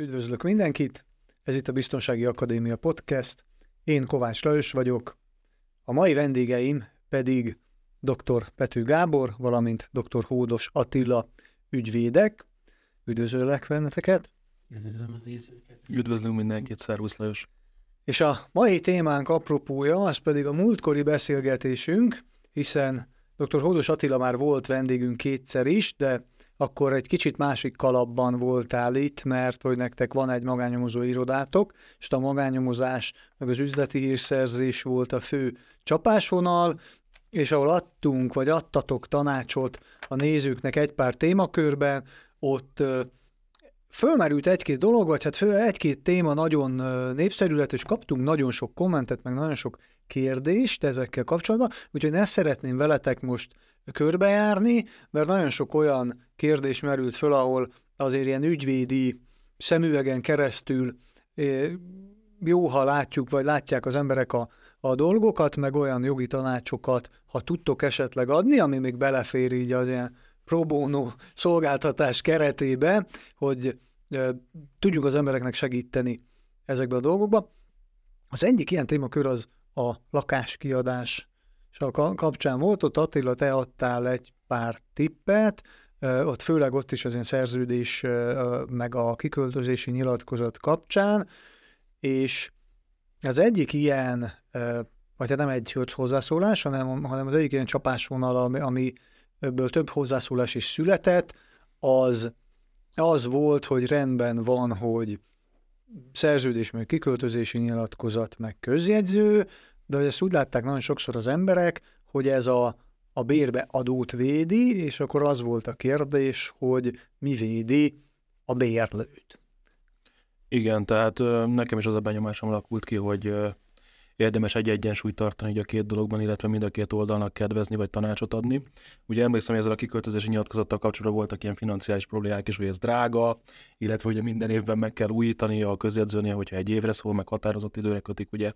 Üdvözlök mindenkit! Ez itt a Biztonsági Akadémia Podcast. Én Kovács Lajos vagyok. A mai vendégeim pedig dr. Pető Gábor, valamint dr. Hódos Attila ügyvédek. Üdvözöllek benneteket! Üdvözlöm a nézőket! Üdvözlünk mindenkit, szervusz Lajos! És a mai témánk apropója, az pedig a múltkori beszélgetésünk, hiszen dr. Hódos Attila már volt vendégünk kétszer is, de akkor egy kicsit másik kalapban voltál itt, mert hogy nektek van egy magányomozó irodátok, és a magányomozás meg az üzleti hírszerzés volt a fő csapásvonal, és ahol adtunk, vagy adtatok tanácsot a nézőknek egy pár témakörben, ott fölmerült egy-két dolog, vagy hát föl, egy-két téma nagyon népszerű lett, és kaptunk nagyon sok kommentet, meg nagyon sok kérdést ezekkel kapcsolatban, úgyhogy ezt szeretném veletek most körbejárni, mert nagyon sok olyan kérdés merült föl, ahol azért ilyen ügyvédi szemüvegen keresztül jó, ha látjuk, vagy látják az emberek a, a dolgokat, meg olyan jogi tanácsokat, ha tudtok esetleg adni, ami még belefér így az ilyen pro bono szolgáltatás keretébe, hogy e, tudjuk az embereknek segíteni ezekbe a dolgokba. Az egyik ilyen témakör az a lakáskiadás. Kapcsán volt, ott Attila, te adtál egy pár tippet, ott főleg ott is az én szerződés, meg a kiköltözési nyilatkozat kapcsán, és az egyik ilyen, vagy hát nem egy hozzászólás, hanem, hanem az egyik ilyen csapásvonal, ami, ami ebből több hozzászólás is született, az, az volt, hogy rendben van, hogy szerződés, meg kiköltözési nyilatkozat, meg közjegyző, de hogy ezt úgy látták nagyon sokszor az emberek, hogy ez a, a bérbe adót védi, és akkor az volt a kérdés, hogy mi védi a bérlőt. Igen, tehát nekem is az a benyomásom alakult ki, hogy érdemes egy egyensúlyt tartani a két dologban, illetve mind a két oldalnak kedvezni vagy tanácsot adni. Ugye emlékszem, hogy ezzel a kiköltözési nyilatkozattal kapcsolatban voltak ilyen financiális problémák is, hogy ez drága, illetve hogy minden évben meg kell újítani a közjegyzőnél, hogyha egy évre szól, meg határozott időre kötik ugye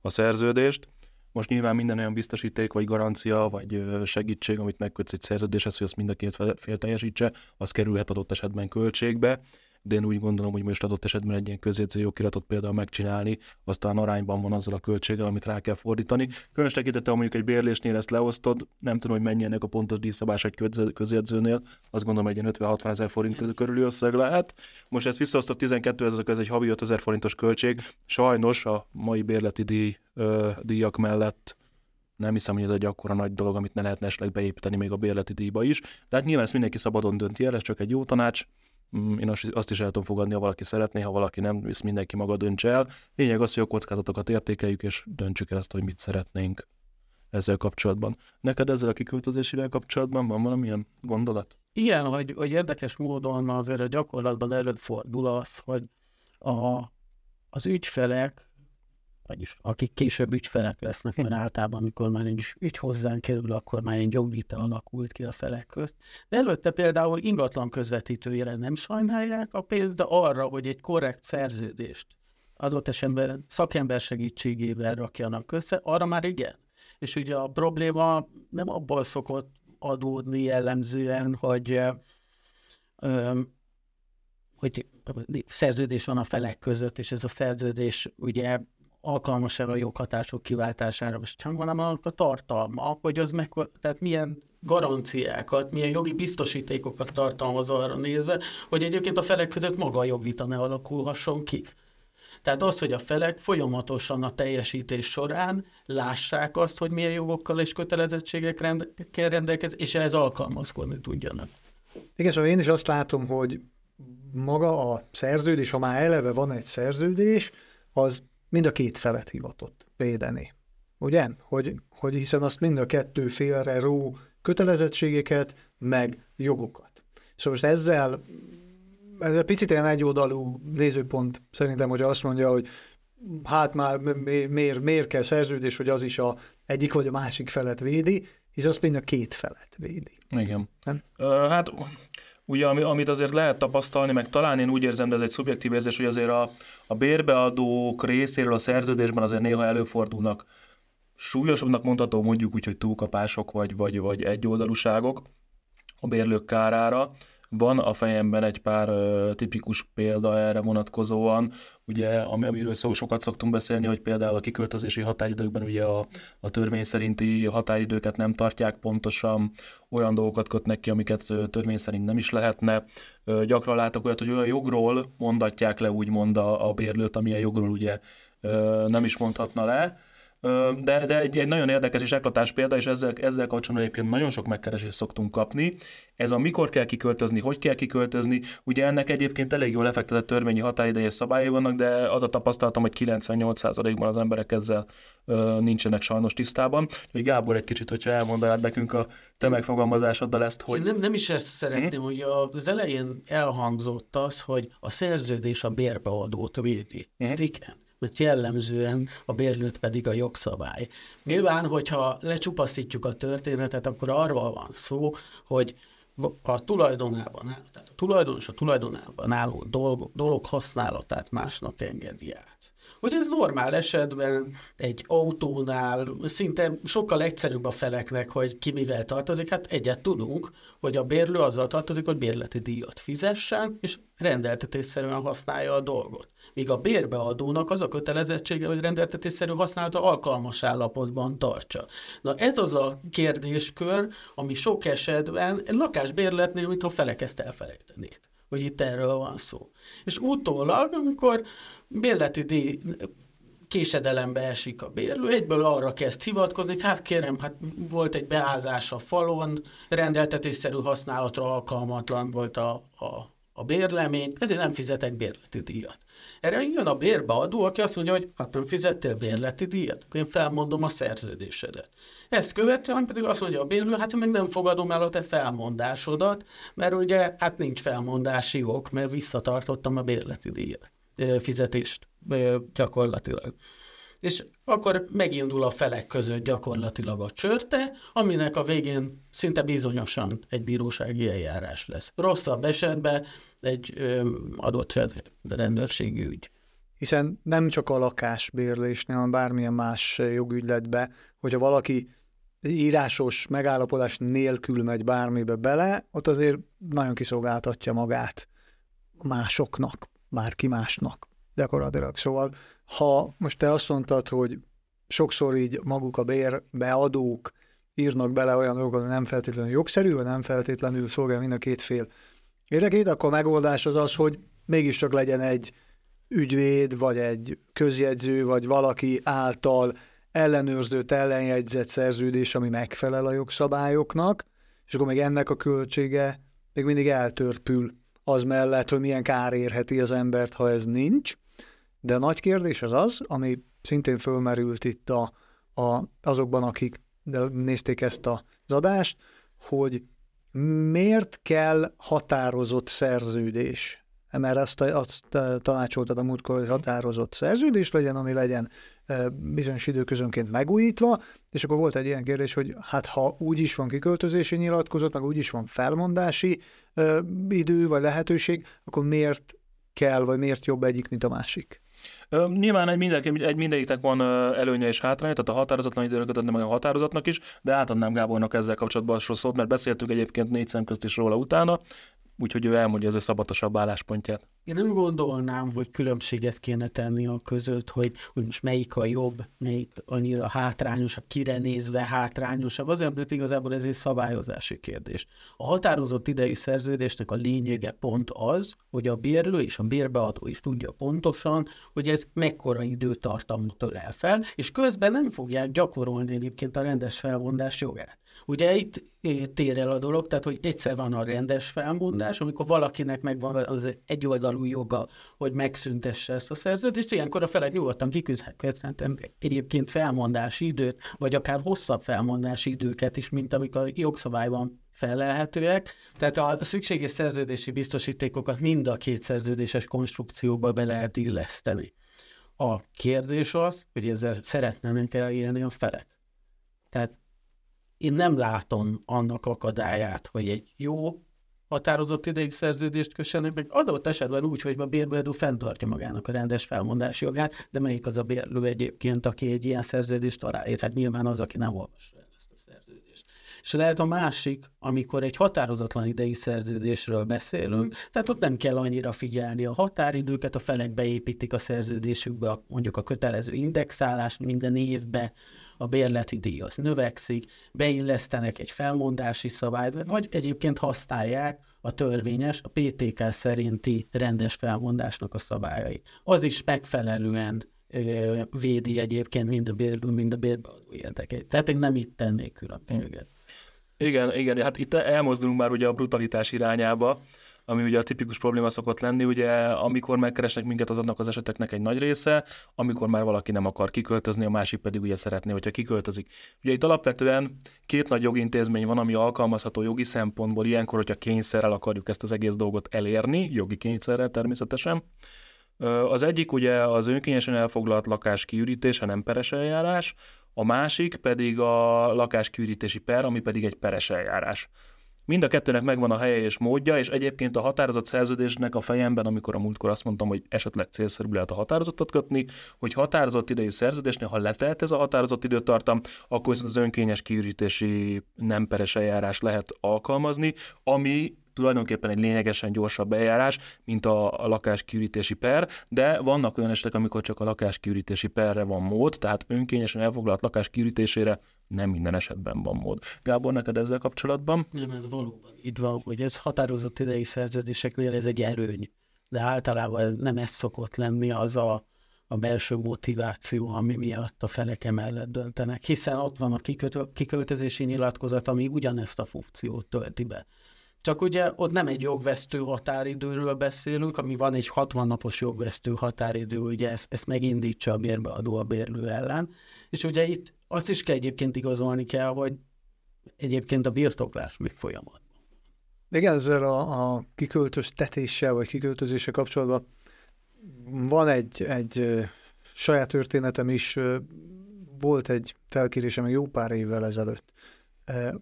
a szerződést. Most nyilván minden olyan biztosíték, vagy garancia, vagy segítség, amit megkötsz egy szerződéshez, hogy azt mind a két fél teljesítse, az kerülhet adott esetben költségbe de én úgy gondolom, hogy most adott esetben egy ilyen közjegyző jogiratot például megcsinálni, aztán arányban van azzal a költséggel, amit rá kell fordítani. Különös tekintettel, mondjuk egy bérlésnél ezt leosztod, nem tudom, hogy mennyi ennek a pontos díjszabás egy közjegyzőnél, azt gondolom, egy 50-60 ezer forint körüli összeg lehet. Most ezt visszaosztott 12 ezer, ez egy havi 5 ezer forintos költség. Sajnos a mai bérleti díj, ö, díjak mellett nem hiszem, hogy ez egy akkora nagy dolog, amit ne lehetne esetleg beépíteni még a bérleti díjba is. Tehát nyilván ezt mindenki szabadon dönti el, ez csak egy jó tanács. Mm, én azt is el tudom fogadni, ha valaki szeretné, ha valaki nem, ezt mindenki maga döntse el. Lényeg az, hogy a kockázatokat értékeljük, és döntsük el azt, hogy mit szeretnénk ezzel kapcsolatban. Neked ezzel a kiköltözésével kapcsolatban van valamilyen gondolat? Igen, hogy, hogy érdekes módon azért a gyakorlatban előfordul az, hogy a, az ügyfelek vagyis akik később ügyfelek lesznek, mert általában, amikor már egy ügy hozzánk kerül, akkor már egy jogvita alakult ki a felek közt. De előtte például ingatlan közvetítőjére nem sajnálják a pénzt, de arra, hogy egy korrekt szerződést adott esetben szakember segítségével rakjanak össze, arra már igen. És ugye a probléma nem abból szokott adódni jellemzően, hogy hogy szerződés van a felek között, és ez a szerződés ugye alkalmas-e a joghatások kiváltására, most csak hanem a tartalma, hogy az meg, tehát milyen garanciákat, milyen jogi biztosítékokat tartalmaz arra nézve, hogy egyébként a felek között maga a jogvita ne alakulhasson ki. Tehát az, hogy a felek folyamatosan a teljesítés során lássák azt, hogy milyen jogokkal és kötelezettségekkel kell rendelkezni, és ehhez alkalmazkodni tudjanak. Igen, szóval én is azt látom, hogy maga a szerződés, ha már eleve van egy szerződés, az mind a két felet hivatott védeni. Ugye? Hogy, hogy hiszen azt mind a kettő félre ró kötelezettségeket, meg jogokat. Szóval most ezzel, ezzel picit ilyen egyoldalú nézőpont szerintem, hogy azt mondja, hogy hát már miért, miért kell szerződés, hogy az is a egyik vagy a másik felet védi, hisz azt mind a két felet védi. Igen. Nem? Hát ugye, amit azért lehet tapasztalni, meg talán én úgy érzem, de ez egy szubjektív érzés, hogy azért a, a bérbeadók részéről a szerződésben azért néha előfordulnak súlyosabbnak mondható mondjuk úgy, hogy túlkapások vagy, vagy, vagy egyoldalúságok a bérlők kárára. Van a fejemben egy pár ö, tipikus példa erre vonatkozóan, ugye, ami, amiről szó, sokat szoktunk beszélni, hogy például a kiköltözési határidőkben ugye a, a törvény szerinti határidőket nem tartják pontosan, olyan dolgokat kötnek ki, amiket törvény szerint nem is lehetne. Ö, gyakran látok olyat, hogy olyan jogról mondatják le úgymond a, a bérlőt, amilyen jogról ugye ö, nem is mondhatna le de, de egy, egy nagyon érdekes és eklatás példa, és ezzel, ezzel kapcsolatban egyébként nagyon sok megkeresést szoktunk kapni. Ez a mikor kell kiköltözni, hogy kell kiköltözni, ugye ennek egyébként elég jól lefektetett törvényi határideje szabályai vannak, de az a tapasztalatom, hogy 98%-ban az emberek ezzel ö, nincsenek sajnos tisztában. Hogy Gábor egy kicsit, hogyha elmondanád nekünk a te megfogalmazásoddal ezt, hogy... Én nem, nem is ezt szeretném, hm? hogy az elején elhangzott az, hogy a szerződés a bérbeadót védi. Hm? Igen mert jellemzően a bérlőt pedig a jogszabály. Nyilván, hogyha lecsupaszítjuk a történetet, akkor arról van szó, hogy a tulajdonában áll, tehát a tulajdonos a tulajdonában álló dolog, dolog használatát másnak engedi át hogy ez normál esetben egy autónál szinte sokkal egyszerűbb a feleknek, hogy ki mivel tartozik. Hát egyet tudunk, hogy a bérlő azzal tartozik, hogy bérleti díjat fizessen, és rendeltetésszerűen használja a dolgot. Míg a bérbeadónak az a kötelezettsége, hogy rendeltetésszerű használata alkalmas állapotban tartsa. Na ez az a kérdéskör, ami sok esetben lakásbérletnél, mintha felek ezt elfelejtenék hogy itt erről van szó. És utólag, amikor bérleti díj késedelembe esik a bérlő, egyből arra kezd hivatkozni, hogy hát kérem, hát volt egy beázás a falon, rendeltetésszerű használatra alkalmatlan volt a, a, a bérlemény, ezért nem fizetek bérleti díjat. Erre jön a bérbeadó, aki azt mondja, hogy hát nem fizettél bérleti díjat, akkor én felmondom a szerződésedet. Ezt követően pedig azt mondja a bérlő, hát én meg nem fogadom el a te felmondásodat, mert ugye hát nincs felmondási ok, mert visszatartottam a bérleti díjat, fizetést gyakorlatilag. És akkor megindul a felek között gyakorlatilag a csörte, aminek a végén szinte bizonyosan egy bírósági eljárás lesz. Rosszabb esetben egy ö, adott rendőrségi ügy. Hiszen nem csak a lakásbérlésnél, hanem bármilyen más jogügyletbe, hogyha valaki írásos megállapodás nélkül megy bármibe bele, ott azért nagyon kiszolgáltatja magát másoknak, bárki másnak gyakorlatilag. Szóval, ha most te azt mondtad, hogy sokszor így maguk a bérbeadók írnak bele olyan dolgokat, hogy nem feltétlenül jogszerű, vagy nem feltétlenül szolgál mind a két fél érdekét, akkor a megoldás az az, hogy mégiscsak legyen egy ügyvéd, vagy egy közjegyző, vagy valaki által ellenőrzött, ellenjegyzett szerződés, ami megfelel a jogszabályoknak, és akkor még ennek a költsége még mindig eltörpül az mellett, hogy milyen kár érheti az embert, ha ez nincs. De a nagy kérdés az az, ami szintén fölmerült itt a, a, azokban, akik nézték ezt az adást, hogy miért kell határozott szerződés? Mert azt, azt tanácsoltad a múltkor, hogy határozott szerződés legyen, ami legyen bizonyos időközönként megújítva, és akkor volt egy ilyen kérdés, hogy hát ha úgy is van kiköltözési nyilatkozat, meg úgy is van felmondási idő vagy lehetőség, akkor miért kell, vagy miért jobb egyik, mint a másik? Nyilván egy, mindenki, egy mindegyiknek van előnye és hátránya, tehát a határozatlan időnket adni meg a határozatnak is, de átadnám Gábornak ezzel kapcsolatban a szót, mert beszéltünk egyébként négy szem közt is róla utána, úgyhogy ő elmondja az ő szabatosabb álláspontját. Én nem gondolnám, hogy különbséget kéne tenni a között, hogy, hogy most melyik a jobb, melyik annyira hátrányosabb, kire nézve hátrányosabb. Azért, mert igazából ez egy szabályozási kérdés. A határozott idei szerződésnek a lényege pont az, hogy a bérlő és a bérbeadó is tudja pontosan, hogy ez mekkora időtartamot ölel fel, és közben nem fogják gyakorolni egyébként a rendes felvondás jogát. Ugye itt tér el a dolog, tehát hogy egyszer van a rendes felmondás, amikor valakinek megvan az egyoldalú joga, hogy megszüntesse ezt a szerződést, ilyenkor a felek nyugodtan kiküzdhetnek egyébként felmondási időt, vagy akár hosszabb felmondási időket is, mint amik a jogszabályban felelhetőek. Tehát a szükséges szerződési biztosítékokat mind a két szerződéses konstrukcióba be lehet illeszteni. A kérdés az, hogy ezzel szeretnének élni a felek. Tehát én nem látom annak akadályát, hogy egy jó határozott ideig szerződést kössenek, meg adott esetben úgy, hogy a bérbeadó fenntartja magának a rendes felmondási jogát, de melyik az a bérlő egyébként, aki egy ilyen szerződést aláír? Hát nyilván az, aki nem szerződést. És lehet a másik, amikor egy határozatlan idei szerződésről beszélünk, tehát ott nem kell annyira figyelni a határidőket, a felek beépítik a szerződésükbe mondjuk a kötelező indexálást minden évbe, a bérleti díj az növekszik, beillesztenek egy felmondási szabályt, vagy egyébként használják a törvényes, a PTK szerinti rendes felmondásnak a szabályai. Az is megfelelően védi egyébként mind a bérlő, mind a bérbeadó érdekeit. Tehát én nem itt tennék különbséget. Igen, igen, hát itt elmozdulunk már ugye a brutalitás irányába, ami ugye a tipikus probléma szokott lenni, ugye amikor megkeresnek minket azoknak az eseteknek egy nagy része, amikor már valaki nem akar kiköltözni, a másik pedig ugye szeretné, hogyha kiköltözik. Ugye itt alapvetően két nagy jogintézmény van, ami alkalmazható jogi szempontból, ilyenkor, hogyha kényszerrel akarjuk ezt az egész dolgot elérni, jogi kényszerrel természetesen. Az egyik ugye az önkényesen elfoglalt lakás kiürítése, nem peres eljárás, a másik pedig a lakáskiürítési per, ami pedig egy peres eljárás. Mind a kettőnek megvan a helye és módja, és egyébként a határozott szerződésnek a fejemben, amikor a múltkor azt mondtam, hogy esetleg célszerű lehet a határozatot kötni, hogy határozott idejű szerződésnél, ha letelt ez a határozott időtartam, akkor viszont az önkényes kiürítési nem peres eljárás lehet alkalmazni, ami tulajdonképpen egy lényegesen gyorsabb eljárás, mint a, a lakáskiürítési per, de vannak olyan esetek, amikor csak a lakáskiürítési perre van mód, tehát önkényesen elfoglalt lakáskiürítésére nem minden esetben van mód. Gábor, neked ezzel kapcsolatban? Nem, ez valóban így van, hogy ez határozott idei szerződéseknél ez egy előny, de általában ez nem ez szokott lenni az a, a belső motiváció, ami miatt a felek emellett döntenek, hiszen ott van a kikötö- kiköltözési nyilatkozat, ami ugyanezt a funkciót tölti be. Csak ugye ott nem egy jogvesztő határidőről beszélünk, ami van egy 60 napos jogvesztő határidő, ugye ezt, ezt megindítsa a bérbeadó a bérlő ellen. És ugye itt azt is kell egyébként igazolni kell, hogy egyébként a birtoklás még folyamat. Igen, ezzel a, a kiköltöztetéssel vagy kiköltözése kapcsolatban van egy, egy saját történetem is, volt egy felkérésem jó pár évvel ezelőtt.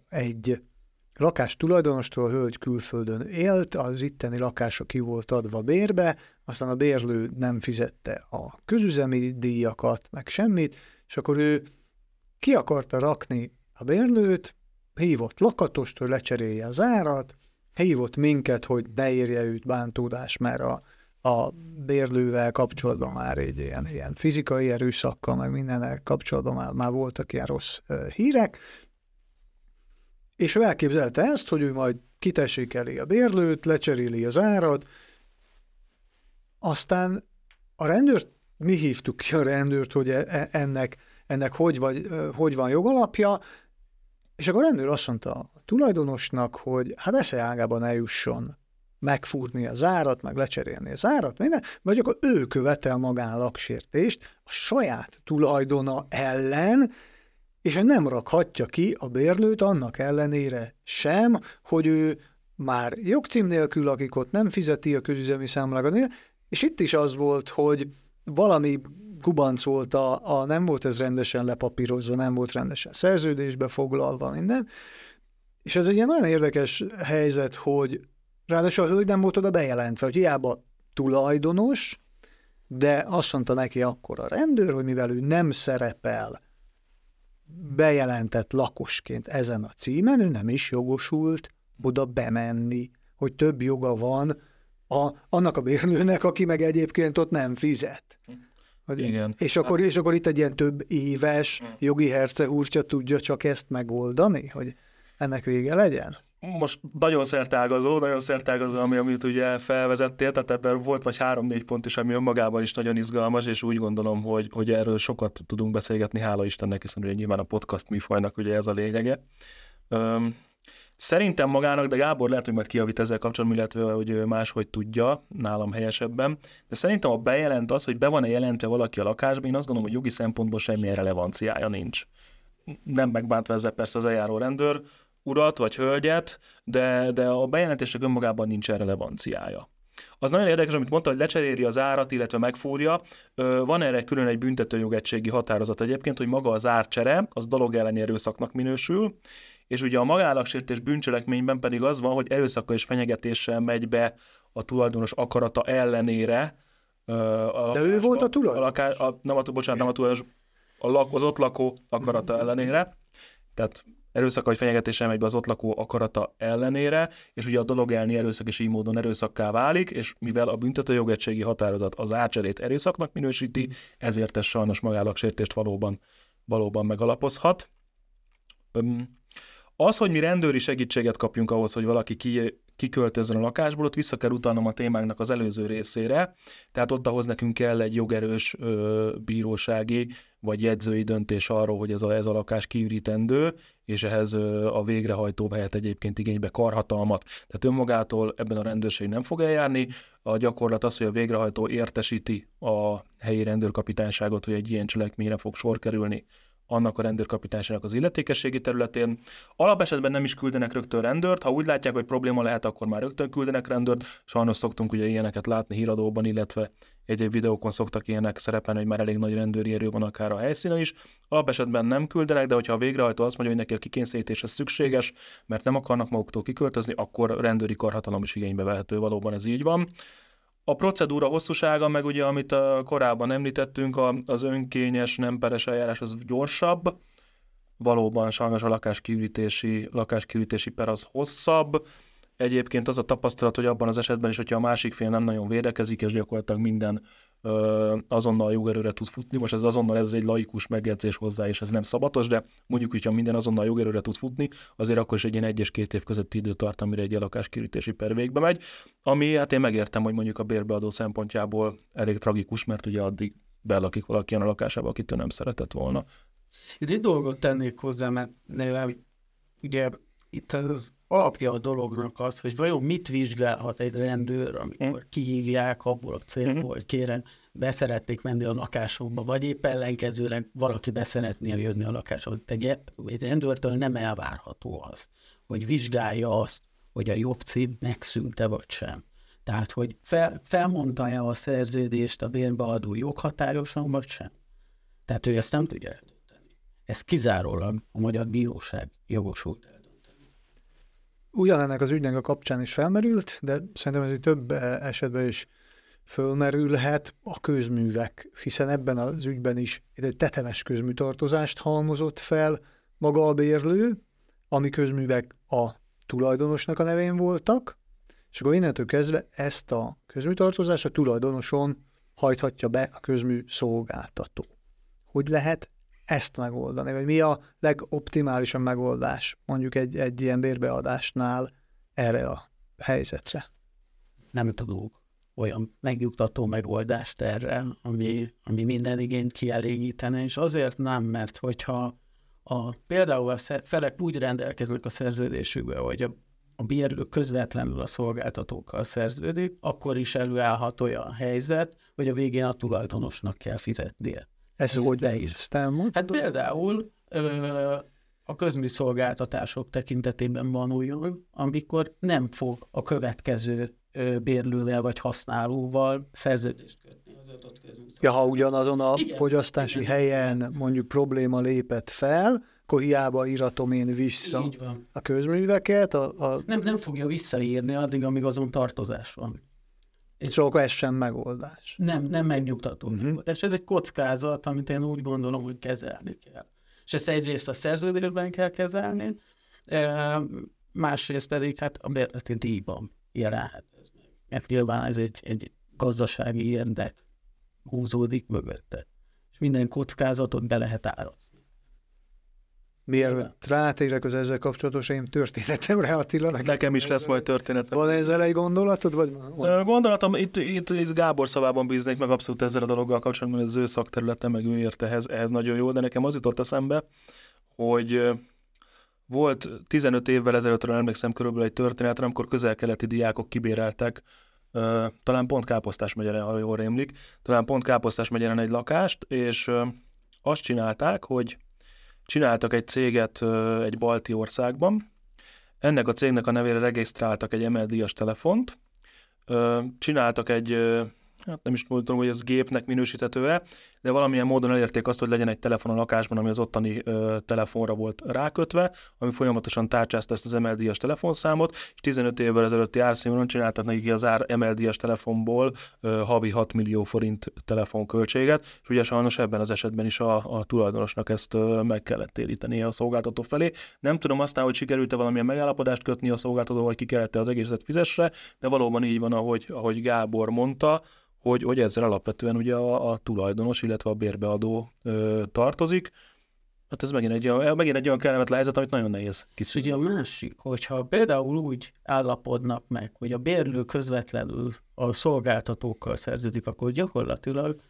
Egy lakás tulajdonostól hölgy külföldön élt, az itteni lakása ki volt adva bérbe, aztán a bérlő nem fizette a közüzemi díjakat, meg semmit, és akkor ő ki akarta rakni a bérlőt, hívott lakatost, hogy lecserélje az árat, hívott minket, hogy ne érje őt bántódás, mert a, a bérlővel kapcsolatban már egy ilyen, ilyen fizikai erőszakkal, meg mindennel kapcsolatban már, már voltak ilyen rossz hírek, és ő elképzelte ezt, hogy ő majd kitessékeli a bérlőt, lecseréli az árat, aztán a rendőrt, mi hívtuk ki a rendőrt, hogy e, e, ennek, ennek hogy, vagy, hogy van jogalapja, és akkor a rendőr azt mondta a tulajdonosnak, hogy hát esze ágában eljusson megfúrni az árat, meg lecserélni az árat, minden, vagy akkor ő követel magán laksértést a saját tulajdona ellen, és nem rakhatja ki a bérlőt annak ellenére sem, hogy ő már jogcím nélkül akik ott nem fizeti a közüzemi számlákat, és itt is az volt, hogy valami kubanc volt, a, a, nem volt ez rendesen lepapírozva, nem volt rendesen szerződésbe foglalva minden, és ez egy ilyen nagyon érdekes helyzet, hogy ráadásul a hölgy nem volt oda bejelentve, hogy hiába tulajdonos, de azt mondta neki akkor a rendőr, hogy mivel ő nem szerepel bejelentett lakosként ezen a címen, ő nem is jogosult oda bemenni, hogy több joga van a, annak a bérlőnek, aki meg egyébként ott nem fizet. Igen. És akkor, és akkor itt egy ilyen több éves jogi hercehúrcsa tudja csak ezt megoldani, hogy ennek vége legyen? Most nagyon szertágazó, nagyon szertágazó, ami, amit ugye felvezettél, tehát ebben volt vagy három-négy pont is, ami önmagában is nagyon izgalmas, és úgy gondolom, hogy, hogy erről sokat tudunk beszélgetni, hála Istennek, hiszen ugye nyilván a podcast műfajnak ugye ez a lényege. Üm, Szerintem magának, de Gábor lehet, hogy majd kiavít ezzel kapcsolatban, illetve hogy máshogy tudja, nálam helyesebben. De szerintem a bejelent az, hogy be van-e jelentve valaki a lakásba, én azt gondolom, hogy jogi szempontból semmilyen relevanciája nincs. Nem megbántva ezzel persze az eljáró rendőr, urat vagy hölgyet, de, de a bejelentések önmagában nincsen relevanciája. Az nagyon érdekes, amit mondta, hogy lecseréli az árat, illetve megfúrja. Van erre külön egy büntetőjogegységi határozat egyébként, hogy maga az árcsere, az dolog elleni erőszaknak minősül, és ugye a magállagsértés bűncselekményben pedig az van, hogy erőszakkal és fenyegetéssel megy be a tulajdonos akarata ellenére. A lakásba, De ő volt a tulajdonos? A lakás, a, nem a, bocsánat, nem a tulajdonos, a lak, az ott lakó akarata ellenére. Tehát erőszak vagy fenyegetése megy be az ott lakó akarata ellenére, és ugye a dolog elni erőszak is így módon erőszakká válik, és mivel a büntetőjogegységi határozat az átcserét erőszaknak minősíti, ezért ez sajnos magállagsértést valóban, valóban megalapozhat. Az, hogy mi rendőri segítséget kapjunk ahhoz, hogy valaki ki, kiköltözön a lakásból, ott vissza kell utalnom a témánknak az előző részére, tehát ott ahhoz nekünk kell egy jogerős ö, bírósági vagy jegyzői döntés arról, hogy ez a, ez a lakás kiürítendő, és ehhez a végrehajtó vehet egyébként igénybe karhatalmat. Tehát önmagától ebben a rendőrség nem fog eljárni. A gyakorlat az, hogy a végrehajtó értesíti a helyi rendőrkapitányságot, hogy egy ilyen cselekményre fog sor kerülni annak a rendőrkapitánysának az illetékességi területén. Alapesetben nem is küldenek rögtön rendőrt, ha úgy látják, hogy probléma lehet, akkor már rögtön küldenek rendőrt. Sajnos szoktunk ugye ilyeneket látni híradóban, illetve egy-egy videókon szoktak ilyenek szerepelni, hogy már elég nagy rendőri erő van akár a helyszínen is. Alapesetben nem küldenek, de hogyha a végrehajtó azt mondja, hogy neki a kikényszerítés szükséges, mert nem akarnak maguktól kiköltözni, akkor rendőri karhatalom is igénybe vehető, valóban ez így van. A procedúra hosszúsága, meg ugye, amit korábban említettünk, az önkényes, nem peres eljárás az gyorsabb, valóban sajnos a lakáskiürítési, lakáskiürítési per az hosszabb. Egyébként az a tapasztalat, hogy abban az esetben is, hogyha a másik fél nem nagyon védekezik, és gyakorlatilag minden ö, azonnal jogerőre tud futni. Most ez azonnal ez egy laikus megjegyzés hozzá, és ez nem szabatos, de mondjuk, hogyha minden azonnal jogerőre tud futni, azért akkor is egy ilyen egy és két év közötti idő tart, amire egy lakáskirítési per végbe megy. Ami hát én megértem, hogy mondjuk a bérbeadó szempontjából elég tragikus, mert ugye addig belakik valaki a lakásába, akit ő nem szeretett volna. Én egy dolgot tennék hozzá, mert ugye itt az alapja a dolognak az, hogy vajon mit vizsgálhat egy rendőr, amikor kihívják abból a célból, mhm. hogy kérem, beszeretnék menni a lakásokba, vagy épp ellenkezőleg valaki beszeretné jönni a lakásokba. Egy, egy rendőrtől nem elvárható az, hogy vizsgálja azt, hogy a jobb cím megszűnte vagy sem. Tehát, hogy fel, felmondta-e a szerződést a bérbeadó joghatáryosan, vagy sem. Tehát ő ezt nem tudja eldönteni. Ez kizárólag a magyar bíróság jogosult ugyanennek az ügynek a kapcsán is felmerült, de szerintem ez több esetben is fölmerülhet a közművek, hiszen ebben az ügyben is egy tetemes közműtartozást halmozott fel maga a bérlő, ami közművek a tulajdonosnak a nevén voltak, és akkor innentől kezdve ezt a közműtartozást a tulajdonoson hajthatja be a közmű szolgáltató. Hogy lehet ezt megoldani, vagy mi a legoptimálisabb megoldás mondjuk egy, egy ilyen bérbeadásnál erre a helyzetre? Nem tudunk olyan megnyugtató megoldást erre, ami, ami minden igényt kielégítene, és azért nem, mert hogyha a, például a felek úgy rendelkeznek a szerződésükbe, hogy a, a bérlő közvetlenül a szolgáltatókkal szerződik, akkor is előállhat olyan helyzet, hogy a végén a tulajdonosnak kell fizetnie. Ez hogy de is. Hát például ö, a közműszolgáltatások tekintetében van olyan, amikor nem fog a következő ö, bérlővel vagy használóval szerződést kötni az adott Ja, ha ugyanazon a igen, fogyasztási igen, helyen mondjuk probléma lépett fel, akkor hiába íratom én vissza a közműveket. A, a... Nem, nem fogja visszaírni addig, amíg azon tartozás van. És akkor ez sem megoldás. Nem, nem megnyugtató uh-huh. megoldás. Ez egy kockázat, amit én úgy gondolom, hogy kezelni kell. És ezt egyrészt a szerződésben kell kezelni, másrészt pedig hát a bérleti díjban jelenhet ez meg. Mert nyilván ez egy, egy gazdasági érdek húzódik mögötte. És minden kockázatot be lehet árazni. Mielőtt rátérek az ezzel kapcsolatos én történetemre, Attila. Nekem, nekem is lesz majd történetem. Van ezzel egy gondolatod? Vagy... Gondolatom, itt, itt, itt Gábor szavában bíznék meg abszolút ezzel a dologgal kapcsolatban, az ő szakterülete, meg ő ért ehhez, ehhez nagyon jó, de nekem az jutott eszembe, hogy volt 15 évvel ezelőttről emlékszem körülbelül egy történet, amikor közel-keleti diákok kibéreltek talán pont Káposztás megyere, ha jól rémlik, talán pont Káposztás megyeren egy lakást, és azt csinálták, hogy csináltak egy céget egy balti országban, ennek a cégnek a nevére regisztráltak egy emeldíjas telefont, csináltak egy, hát nem is mondtam, hogy ez gépnek minősíthető-e, de valamilyen módon elérték azt, hogy legyen egy telefon a lakásban, ami az ottani ö, telefonra volt rákötve, ami folyamatosan tárcsázta ezt az MLD-es telefonszámot, és 15 évvel ezelőtti árszínvonalon csináltak nekik az ár MLD-es telefonból ö, havi 6 millió forint telefonköltséget, és ugye sajnos ebben az esetben is a, a tulajdonosnak ezt ö, meg kellett térítenie a szolgáltató felé. Nem tudom aztán, hogy sikerült-e valamilyen megállapodást kötni a szolgáltató, vagy ki kellett az egészet fizesse, de valóban így van, ahogy, ahogy Gábor mondta, hogy, hogy ezzel alapvetően ugye a, a tulajdonos, illetve a bérbeadó ö, tartozik. Hát ez megint egy, olyan, megint egy olyan kellemetlen helyzet, amit nagyon nehéz kiszűrni. Ugye a másik, hogyha például úgy állapodnak meg, hogy a bérlő közvetlenül a szolgáltatókkal szerződik, akkor gyakorlatilag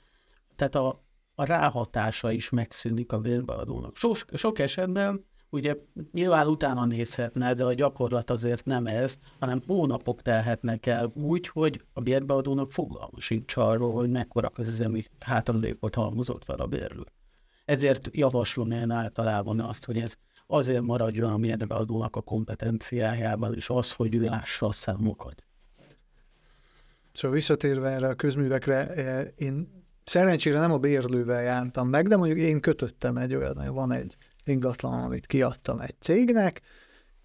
tehát a, a ráhatása is megszűnik a bérbeadónak. Sok, sok esetben ugye nyilván utána nézhetne, de a gyakorlat azért nem ez, hanem hónapok telhetnek el úgy, hogy a bérbeadónak fogalma sincs arról, hogy mekkora közüzemi hátralékot halmozott fel a bérlő. Ezért javaslom én általában azt, hogy ez azért maradjon a bérbeadónak a kompetenciájában, és az, hogy ő lássa a számokat. Szóval visszatérve erre a közművekre, eh, én szerencsére nem a bérlővel jártam meg, de mondjuk én kötöttem egy olyan, van egy ingatlan, amit kiadtam egy cégnek,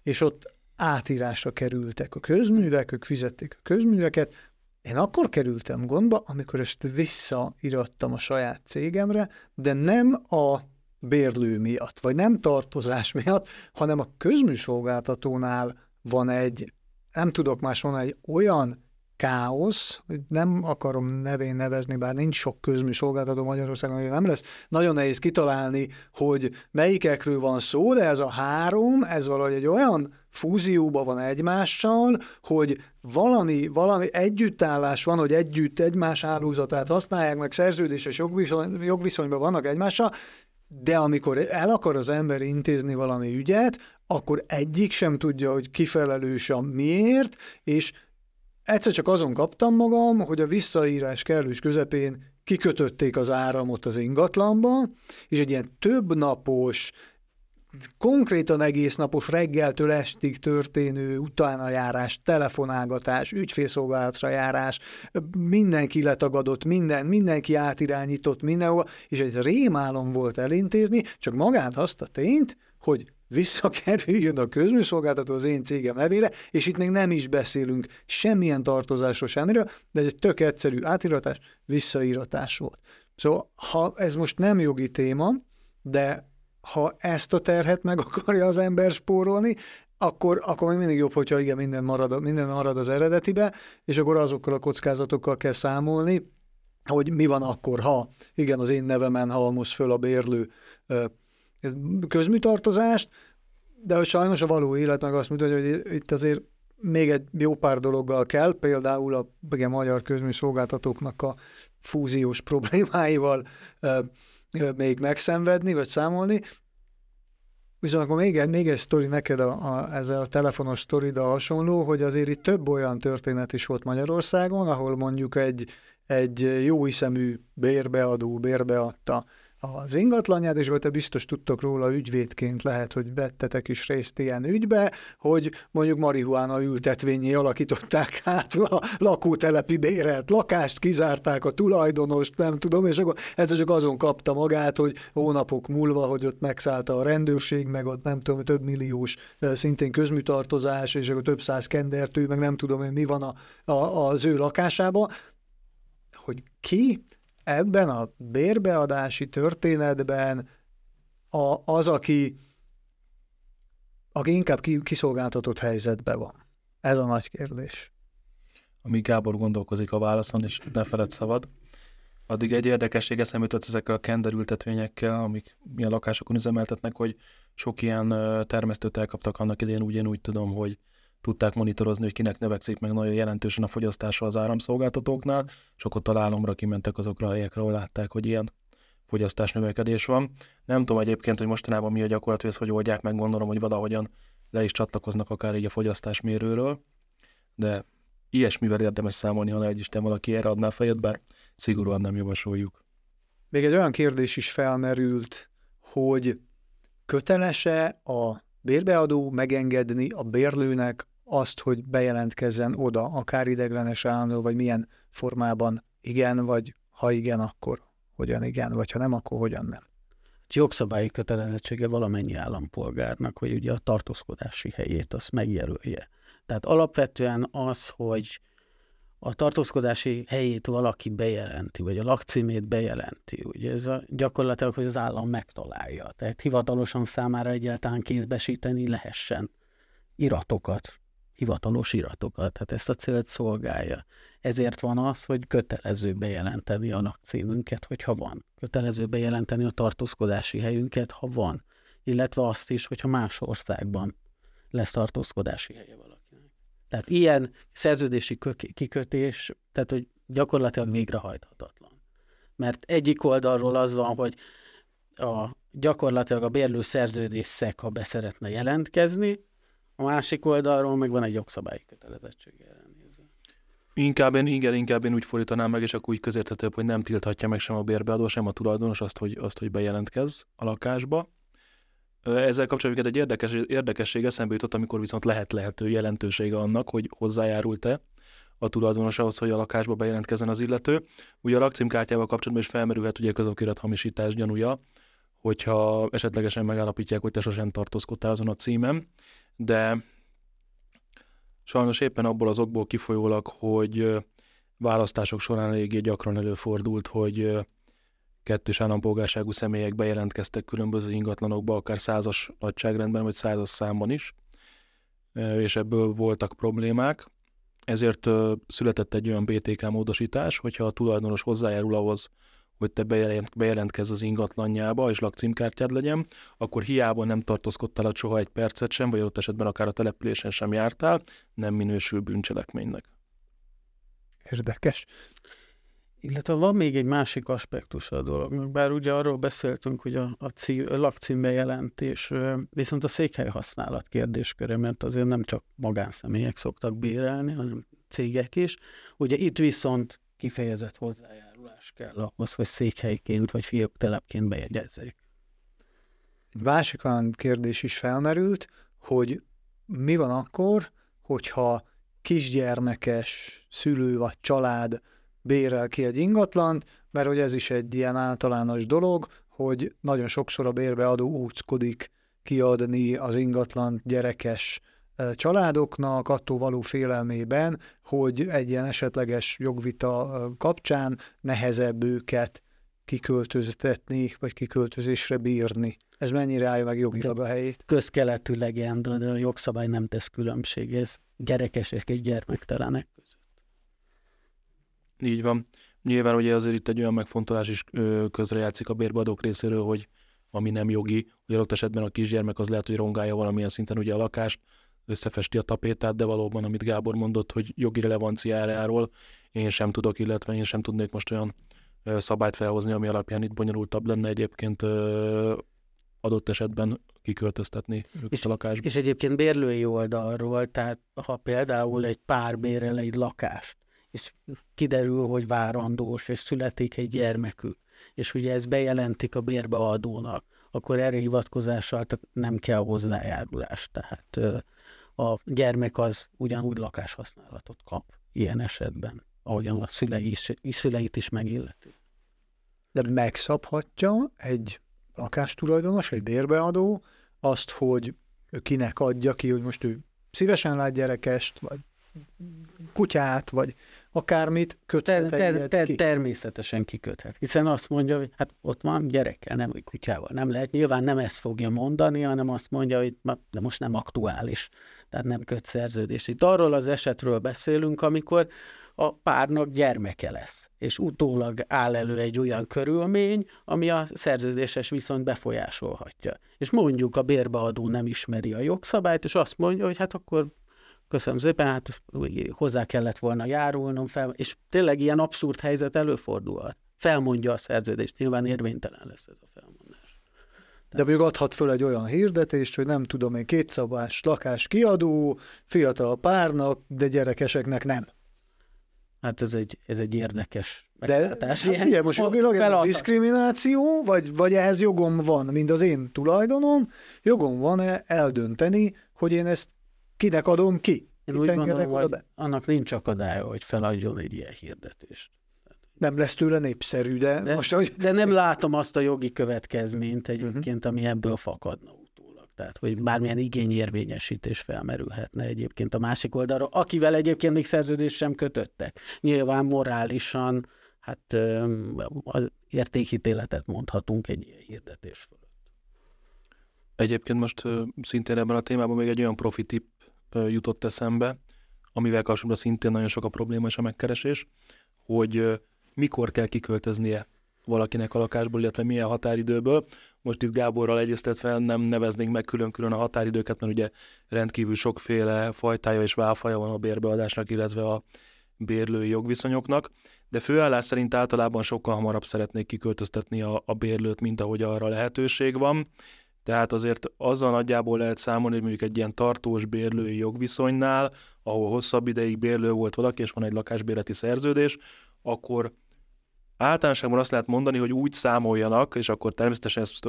és ott átírásra kerültek a közművek, ők fizették a közműveket, én akkor kerültem gondba, amikor ezt visszairattam a saját cégemre, de nem a bérlő miatt, vagy nem tartozás miatt, hanem a közműszolgáltatónál van egy, nem tudok más mondani, egy olyan káosz, nem akarom nevén nevezni, bár nincs sok közmű szolgáltató Magyarországon, hogy nem lesz. Nagyon nehéz kitalálni, hogy melyikekről van szó, de ez a három, ez valahogy egy olyan fúzióban van egymással, hogy valami, valami együttállás van, hogy együtt egymás hálózatát használják, meg szerződéses jogviszony, jogviszonyban vannak egymással, de amikor el akar az ember intézni valami ügyet, akkor egyik sem tudja, hogy kifelelős a miért, és Egyszer csak azon kaptam magam, hogy a visszaírás kellős közepén kikötötték az áramot az ingatlanba, és egy ilyen több napos, konkrétan egész napos reggeltől estig történő utánajárás, telefonálgatás, ügyfélszolgálatra járás, mindenki letagadott, minden, mindenki átirányított mindenhol, és egy rémálom volt elintézni, csak magát azt a tényt, hogy visszakerüljön a közműszolgáltató az én cégem nevére, és itt még nem is beszélünk semmilyen tartozásról, semmiről, de ez egy tök egyszerű átiratás, visszaíratás volt. Szóval, ha ez most nem jogi téma, de ha ezt a terhet meg akarja az ember spórolni, akkor, akkor még mindig jobb, hogyha igen, minden marad, minden marad az eredetibe, és akkor azokkal a kockázatokkal kell számolni, hogy mi van akkor, ha igen, az én nevemen halmoz föl a bérlő közműtartozást, de hogy sajnos a való élet meg azt mutatja, hogy itt azért még egy jó pár dologgal kell, például a igen, magyar közmű szolgáltatóknak a fúziós problémáival e, e, még megszenvedni, vagy számolni. Viszont akkor még egy, még egy sztori neked a, a, ezzel a telefonos sztorida hasonló, hogy azért itt több olyan történet is volt Magyarországon, ahol mondjuk egy, egy jó hiszemű bérbeadó bérbeadta az ingatlanját, és te biztos tudtok róla ügyvédként lehet, hogy vettetek is részt ilyen ügybe, hogy mondjuk marihuána ültetvényé alakították át a lakótelepi bérelt lakást, kizárták a tulajdonost, nem tudom, és akkor ez csak azon kapta magát, hogy hónapok múlva, hogy ott megszállta a rendőrség, meg ott nem tudom, több milliós szintén közműtartozás, és akkor több száz kendertő, meg nem tudom, hogy mi van a, a, az ő lakásában, hogy ki ebben a bérbeadási történetben a, az, aki, aki inkább kiszolgáltatott helyzetben van? Ez a nagy kérdés. Amíg Gábor gondolkozik a válaszon, és ne feled szabad, addig egy érdekesség eszembe jutott ezekkel a kenderültetvényekkel, amik milyen lakásokon üzemeltetnek, hogy sok ilyen termesztőt elkaptak annak idején, úgy én úgy tudom, hogy tudták monitorozni, hogy kinek növekszik meg nagyon jelentősen a fogyasztása az áramszolgáltatóknál, és akkor találomra kimentek azokra a helyekre, ahol látták, hogy ilyen fogyasztás növekedés van. Nem tudom egyébként, hogy mostanában mi a gyakorlat, hogy ezt hogy oldják meg, gondolom, hogy valahogyan le is csatlakoznak akár így a fogyasztásmérőről, de ilyesmivel érdemes számolni, ha egy Isten valaki erre adná fejed, bár szigorúan nem javasoljuk. Még egy olyan kérdés is felmerült, hogy kötelese a bérbeadó megengedni a bérlőnek azt, hogy bejelentkezzen oda, akár ideglenes állandó, vagy milyen formában igen, vagy ha igen, akkor hogyan igen, vagy ha nem, akkor hogyan nem. Jogszabályi kötelezettsége valamennyi állampolgárnak, hogy ugye a tartózkodási helyét azt megjelölje. Tehát alapvetően az, hogy a tartózkodási helyét valaki bejelenti, vagy a lakcímét bejelenti. Ugye ez a, gyakorlatilag, hogy az állam megtalálja. Tehát hivatalosan számára egyáltalán kézbesíteni lehessen iratokat, hivatalos iratokat. Tehát ezt a célt szolgálja. Ezért van az, hogy kötelező bejelenteni a lakcímünket, hogyha van. Kötelező bejelenteni a tartózkodási helyünket, ha van. Illetve azt is, hogyha más országban lesz tartózkodási helye valakinek. Tehát ilyen szerződési kikötés, tehát hogy gyakorlatilag végrehajthatatlan. Mert egyik oldalról az van, hogy a, gyakorlatilag a bérlő szerződés szek, ha beszeretne jelentkezni, a másik oldalról meg van egy jogszabályi kötelezettség ellenőrző. Inkább én, igen, inkább én úgy fordítanám meg, és akkor úgy közérthetőbb, hogy nem tilthatja meg sem a bérbeadó, sem a tulajdonos azt, hogy, azt, hogy bejelentkez a lakásba. Ezzel kapcsolatban egy érdekes, érdekesség eszembe jutott, amikor viszont lehet lehető jelentősége annak, hogy hozzájárult-e a tulajdonos ahhoz, hogy a lakásba bejelentkezzen az illető. Ugye a lakcímkártyával kapcsolatban is felmerülhet ugye közokirat hamisítás gyanúja, hogyha esetlegesen megállapítják, hogy te sosem tartózkodtál azon a címem, de sajnos éppen abból az okból kifolyólag, hogy választások során eléggé gyakran előfordult, hogy kettős állampolgárságú személyek bejelentkeztek különböző ingatlanokba, akár százas nagyságrendben, vagy százas számban is, és ebből voltak problémák. Ezért született egy olyan BTK módosítás, hogyha a tulajdonos hozzájárul ahhoz, hogy te bejelent, bejelentkezz az ingatlanjába, és lakcímkártyád legyen, akkor hiába nem tartózkodtál ott soha egy percet sem, vagy ott esetben akár a településen sem jártál, nem minősül bűncselekménynek. Érdekes. Illetve van még egy másik aspektus a dolognak, bár ugye arról beszéltünk, hogy a, a, cí, a lakcímbejelentés, viszont a székhely használat kérdésköre, mert azért nem csak magánszemélyek szoktak bérelni, hanem cégek is. Ugye itt viszont kifejezett hozzájárulás kell ahhoz, hogy székhelyként vagy fióktelepként bejegyezzék. Egy másik olyan kérdés is felmerült, hogy mi van akkor, hogyha kisgyermekes szülő vagy család bérel ki egy ingatlant, mert hogy ez is egy ilyen általános dolog, hogy nagyon sokszor a bérbeadó úckodik kiadni az ingatlan gyerekes családoknak, attól való félelmében, hogy egy ilyen esetleges jogvita kapcsán nehezebb őket kiköltöztetni, vagy kiköltözésre bírni. Ez mennyire állja meg jogilag a helyét? Közkeletű legenda, de a jogszabály nem tesz különbség, ez gyerekesek és gyermektelenek között. Így van. Nyilván ugye azért itt egy olyan megfontolás is közrejátszik a bérbeadók részéről, hogy ami nem jogi, hogy adott esetben a kisgyermek az lehet, hogy rongálja valamilyen szinten ugye a lakást, összefesti a tapétát, de valóban, amit Gábor mondott, hogy jogi relevanciájáról én sem tudok, illetve én sem tudnék most olyan szabályt felhozni, ami alapján itt bonyolultabb lenne egyébként adott esetben kiköltöztetni őket és, a lakásba. És egyébként bérlői oldalról, tehát ha például egy pár bérel egy lakást, és kiderül, hogy várandós, és születik egy gyermekük, és ugye ezt bejelentik a bérbeadónak, akkor erre hivatkozással tehát nem kell hozzájárulás. Tehát a gyermek az ugyanúgy lakáshasználatot kap ilyen esetben, ahogyan a szülei is, szüleit is megilleti. De megszabhatja egy lakástulajdonos, egy bérbeadó azt, hogy kinek adja ki, hogy most ő szívesen lát gyerekest, vagy kutyát, vagy akármit köthet ter, ter, ter, ki? Természetesen kiköthet, hiszen azt mondja, hogy hát ott van gyerekkel, nem kutyával. Nem lehet, nyilván nem ezt fogja mondani, hanem azt mondja, hogy de most nem aktuális, tehát nem köt szerződést. Itt arról az esetről beszélünk, amikor a párnak gyermeke lesz, és utólag áll elő egy olyan körülmény, ami a szerződéses viszont befolyásolhatja. És mondjuk a bérbeadó nem ismeri a jogszabályt, és azt mondja, hogy hát akkor köszönöm szépen, hát hozzá kellett volna járulnom fel, és tényleg ilyen abszurd helyzet előfordulhat. Felmondja a szerződést, nyilván érvénytelen lesz ez a felmondás. De még adhat föl egy olyan hirdetést, hogy nem tudom én, kétszabás lakás kiadó, fiatal párnak, de gyerekeseknek nem. Hát ez egy, ez egy érdekes De hát figyelj, most jogilag ez diszkrimináció, vagy, vagy ehhez jogom van, mint az én tulajdonom, jogom van-e eldönteni, hogy én ezt kinek adom ki? Én úgy gondolom, hogy be? annak nincs akadálya, hogy feladjon egy ilyen hirdetést. Nem lesz tőle népszerű, de, de most, hogy... De nem látom azt a jogi következményt egyébként, uh-huh. ami ebből fakadna utólag. Tehát, hogy bármilyen igényérvényesítés felmerülhetne egyébként a másik oldalról, akivel egyébként még szerződés sem kötöttek. Nyilván morálisan, hát az értékítéletet mondhatunk egy ilyen hirdetés fölött. Egyébként most szintén ebben a témában még egy olyan profi tip jutott eszembe, amivel kapcsolatban szintén nagyon sok a probléma és a megkeresés, hogy mikor kell kiköltöznie valakinek a lakásból, illetve milyen határidőből. Most itt Gáborral egyeztetve nem neveznénk meg külön-külön a határidőket, mert ugye rendkívül sokféle fajtája és válfaja van a bérbeadásnak, illetve a bérlői jogviszonyoknak, de főállás szerint általában sokkal hamarabb szeretnék kiköltöztetni a, a bérlőt, mint ahogy arra lehetőség van. Tehát azért azzal nagyjából lehet számolni, hogy mondjuk egy ilyen tartós bérlői jogviszonynál, ahol hosszabb ideig bérlő volt valaki, és van egy lakásbérleti szerződés, akkor általánosságban azt lehet mondani, hogy úgy számoljanak, és akkor természetesen ezt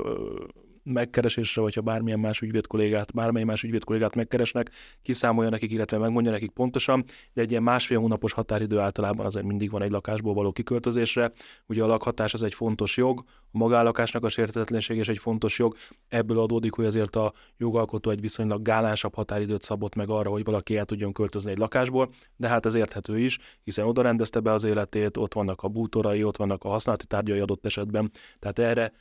megkeresésre, vagy ha bármilyen más ügyvédkollégát, bármely más ügyvédkollégát megkeresnek, kiszámolja nekik, illetve megmondja nekik pontosan, de egy ilyen másfél hónapos határidő általában azért mindig van egy lakásból való kiköltözésre. Ugye a lakhatás az egy fontos jog, a magállakásnak a sértetlenség is egy fontos jog, ebből adódik, hogy azért a jogalkotó egy viszonylag gálánsabb határidőt szabott meg arra, hogy valaki el tudjon költözni egy lakásból, de hát ez érthető is, hiszen oda rendezte be az életét, ott vannak a bútorai, ott vannak a használati tárgyai adott esetben, tehát erre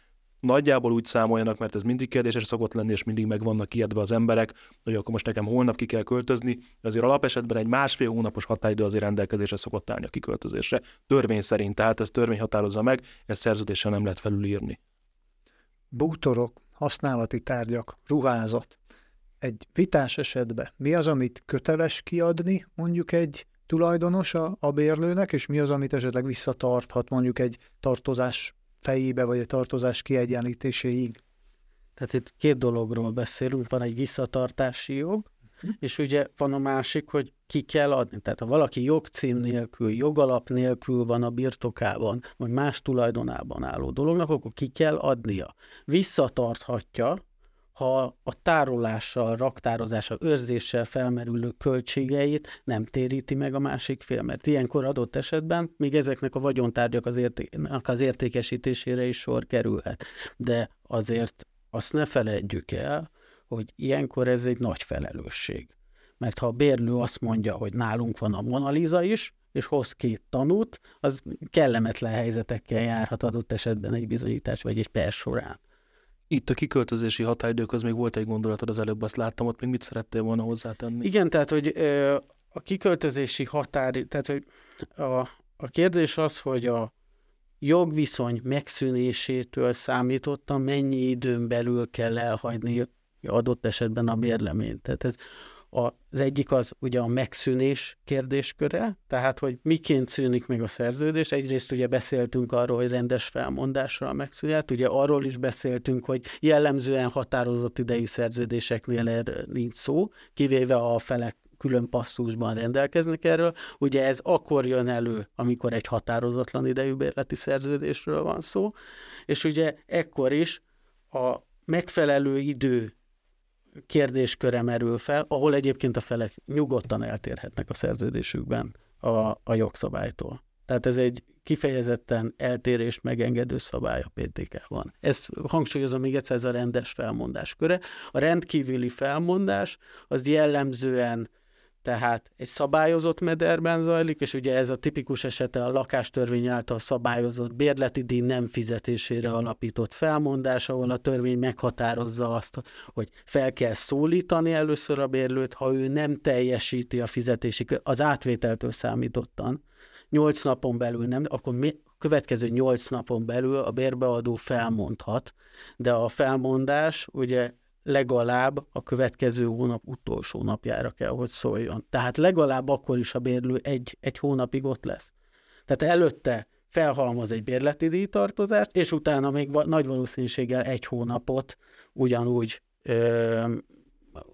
nagyjából úgy számoljanak, mert ez mindig kérdéses szokott lenni, és mindig meg vannak ijedve az emberek, hogy akkor most nekem holnap ki kell költözni, azért alapesetben egy másfél hónapos határidő azért rendelkezésre szokott állni a kiköltözésre. Törvény szerint, tehát ez törvény határozza meg, ezt szerződéssel nem lehet felülírni. Bútorok, használati tárgyak, ruházat. Egy vitás esetben mi az, amit köteles kiadni mondjuk egy tulajdonos a, a bérlőnek, és mi az, amit esetleg visszatarthat mondjuk egy tartozás fejébe, vagy a tartozás kiegyenlítéséig. Tehát itt két dologról beszélünk, van egy visszatartási jog, hm. és ugye van a másik, hogy ki kell adni. Tehát ha valaki jogcím nélkül, jogalap nélkül van a birtokában, vagy más tulajdonában álló dolognak, akkor ki kell adnia. Visszatarthatja, ha a tárolással, raktározással, őrzéssel felmerülő költségeit nem téríti meg a másik fél, mert ilyenkor adott esetben még ezeknek a vagyontárgyak az, érté- az értékesítésére is sor kerülhet. De azért azt ne felejtjük el, hogy ilyenkor ez egy nagy felelősség. Mert ha a bérlő azt mondja, hogy nálunk van a Monaliza is, és hoz két tanút, az kellemetlen helyzetekkel járhat adott esetben egy bizonyítás vagy egy per során. Itt a kiköltözési határidőköz még volt egy gondolatod, az előbb azt láttam, ott még mit szerettél volna hozzátenni? Igen, tehát, hogy a kiköltözési határ, tehát, hogy a, a kérdés az, hogy a jogviszony megszűnésétől számítottan mennyi időn belül kell elhagyni adott esetben a bérleményt. Tehát ez az egyik az ugye a megszűnés kérdésköre, tehát hogy miként szűnik meg a szerződés. Egyrészt ugye beszéltünk arról, hogy rendes felmondásra megszűnhet, ugye arról is beszéltünk, hogy jellemzően határozott idejű szerződéseknél erről nincs szó, kivéve a felek külön passzusban rendelkeznek erről. Ugye ez akkor jön elő, amikor egy határozatlan idejű bérleti szerződésről van szó, és ugye ekkor is a megfelelő idő kérdésköre merül fel, ahol egyébként a felek nyugodtan eltérhetnek a szerződésükben a, a jogszabálytól. Tehát ez egy kifejezetten eltérést megengedő szabály a PTK-ban. Ezt hangsúlyozom még egyszer, ez a rendes felmondás köre. A rendkívüli felmondás az jellemzően tehát egy szabályozott mederben zajlik, és ugye ez a tipikus esete a lakástörvény által szabályozott bérleti díj nem fizetésére alapított felmondás, ahol a törvény meghatározza azt, hogy fel kell szólítani először a bérlőt, ha ő nem teljesíti a fizetési, az átvételtől számítottan, nyolc napon belül nem, akkor mi, következő nyolc napon belül a bérbeadó felmondhat, de a felmondás ugye legalább a következő hónap utolsó napjára kell, hogy szóljon. Tehát legalább akkor is a bérlő egy, egy hónapig ott lesz. Tehát előtte felhalmoz egy bérleti díjtartozást, és utána még va- nagy valószínűséggel egy hónapot ugyanúgy ö,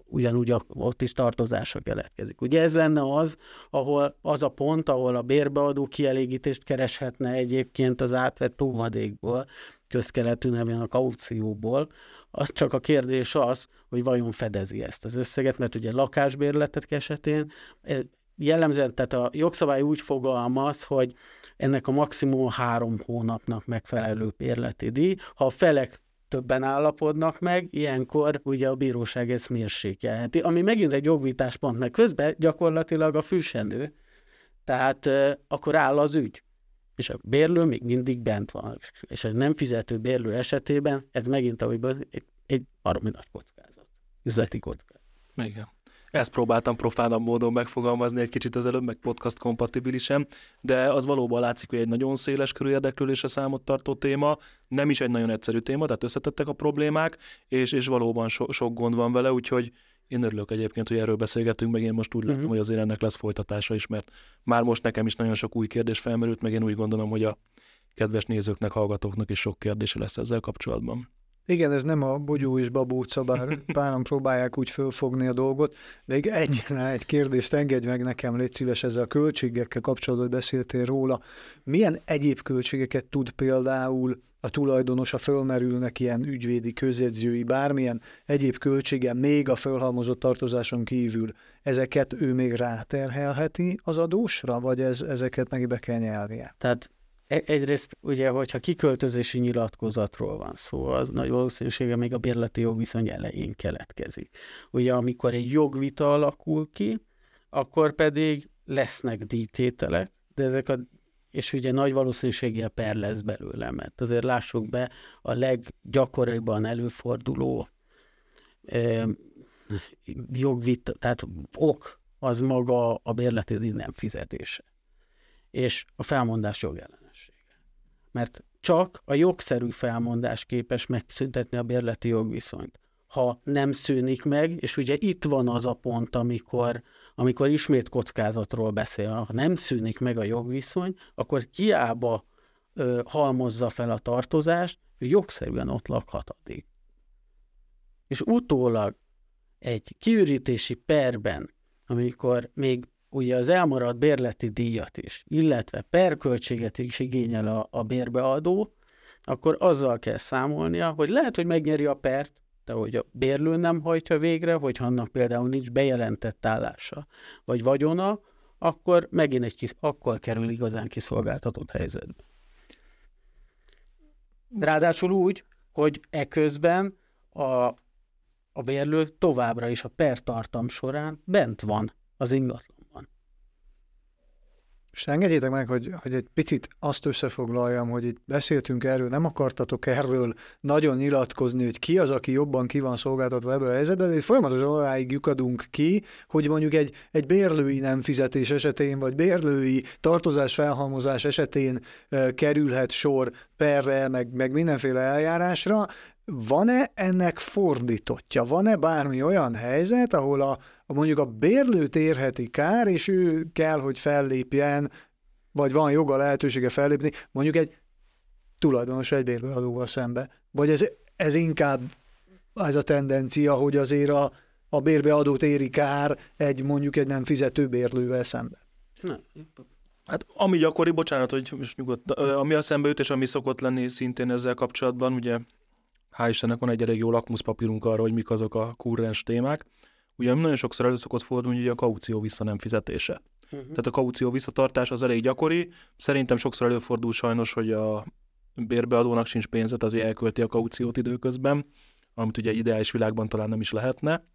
ugyanúgy a, ott is tartozása keletkezik. Ugye ez lenne az, ahol az a pont, ahol a bérbeadó kielégítést kereshetne egyébként az átvett óvadékból, közkeletű nevén a kaucióból, az csak a kérdés az, hogy vajon fedezi ezt az összeget, mert ugye lakásbérletek esetén e, jellemzően, tehát a jogszabály úgy fogalmaz, hogy ennek a maximum három hónapnak megfelelő bérleti díj. Ha a felek többen állapodnak meg, ilyenkor ugye a bíróság ezt mérsékelheti, ami megint egy jogvitáspont, meg közben gyakorlatilag a fűsenő, tehát uh, akkor áll az ügy. És a bérlő még mindig bent van. És a nem fizető bérlő esetében ez megint, ahogy egy, egy baromi nagy kockázat. Üzleti kockázat. Igen. Ezt próbáltam profánabb módon megfogalmazni egy kicsit az előbb, meg podcast kompatibilisen, de az valóban látszik, hogy egy nagyon széles körű érdeklődésre számot tartó téma, nem is egy nagyon egyszerű téma, tehát összetettek a problémák, és, és valóban so, sok gond van vele, úgyhogy én örülök egyébként, hogy erről beszélgetünk, meg én most úgy uh-huh. látom, hogy azért ennek lesz folytatása is, mert már most nekem is nagyon sok új kérdés felmerült, meg én úgy gondolom, hogy a kedves nézőknek, hallgatóknak is sok kérdése lesz ezzel kapcsolatban. Igen, ez nem a bogyó és babóca, bár páran próbálják úgy fölfogni a dolgot, de egyetlen egy kérdést engedj meg nekem, légy szíves, ezzel a költségekkel kapcsolatban beszéltél róla. Milyen egyéb költségeket tud például a tulajdonosa fölmerülnek ilyen ügyvédi, közjegyzői, bármilyen egyéb költsége még a fölhalmozott tartozáson kívül, ezeket ő még ráterhelheti az adósra, vagy ez, ezeket neki be kell nyelnie? Tehát egyrészt ugye, hogyha kiköltözési nyilatkozatról van szó, az nagy valószínűsége még a bérleti jogviszony elején keletkezik. Ugye, amikor egy jogvita alakul ki, akkor pedig lesznek díjtételek, de ezek a és ugye nagy valószínűséggel per lesz belőle, mert azért lássuk be, a leggyakoribban előforduló e, jogvita, tehát ok, az maga a bérleti nem fizetése. És a felmondás jogellen mert csak a jogszerű felmondás képes megszüntetni a bérleti jogviszonyt. Ha nem szűnik meg, és ugye itt van az a pont, amikor, amikor ismét kockázatról beszél, ha nem szűnik meg a jogviszony, akkor hiába ö, halmozza fel a tartozást, jogszerűen ott lakhat addig. És utólag egy kiürítési perben, amikor még ugye az elmaradt bérleti díjat is, illetve perköltséget is igényel a, a bérbeadó, akkor azzal kell számolnia, hogy lehet, hogy megnyeri a pert, de hogy a bérlő nem hajtja végre, hogy annak például nincs bejelentett állása, vagy vagyona, akkor megint egy kis, akkor kerül igazán kiszolgáltatott helyzetbe. Ráadásul úgy, hogy eközben a, a bérlő továbbra is a pertartam során bent van az ingatlan. És engedjétek meg, hogy, hogy egy picit azt összefoglaljam, hogy itt beszéltünk erről, nem akartatok erről nagyon nyilatkozni, hogy ki az, aki jobban ki van szolgáltatva ebből a helyzetben, de itt folyamatosan odáig lyukadunk ki, hogy mondjuk egy, egy bérlői nem fizetés esetén, vagy bérlői tartozás felhalmozás esetén e, kerülhet sor perre, meg, meg mindenféle eljárásra, van-e ennek fordítottja? Van-e bármi olyan helyzet, ahol a, a mondjuk a bérlőt érheti kár, és ő kell, hogy fellépjen, vagy van joga lehetősége fellépni, mondjuk egy tulajdonos egy bérlőadóval szembe? Vagy ez, ez inkább ez a tendencia, hogy azért a, a bérbeadót éri kár egy mondjuk egy nem fizető bérlővel szembe? Nem. Hát ami gyakori, bocsánat, hogy most nyugodt, ami a szembeütés, ami szokott lenni szintén ezzel kapcsolatban, ugye hál' Istennek van egy elég jó lakmuszpapírunk arra, hogy mik azok a kurrens témák. Ugye nagyon sokszor elő szokott fordulni, hogy a kaució vissza nem fizetése. Uh-huh. Tehát a kaució visszatartás az elég gyakori. Szerintem sokszor előfordul sajnos, hogy a bérbeadónak sincs pénze, tehát hogy elkölti a kauciót időközben, amit ugye ideális világban talán nem is lehetne.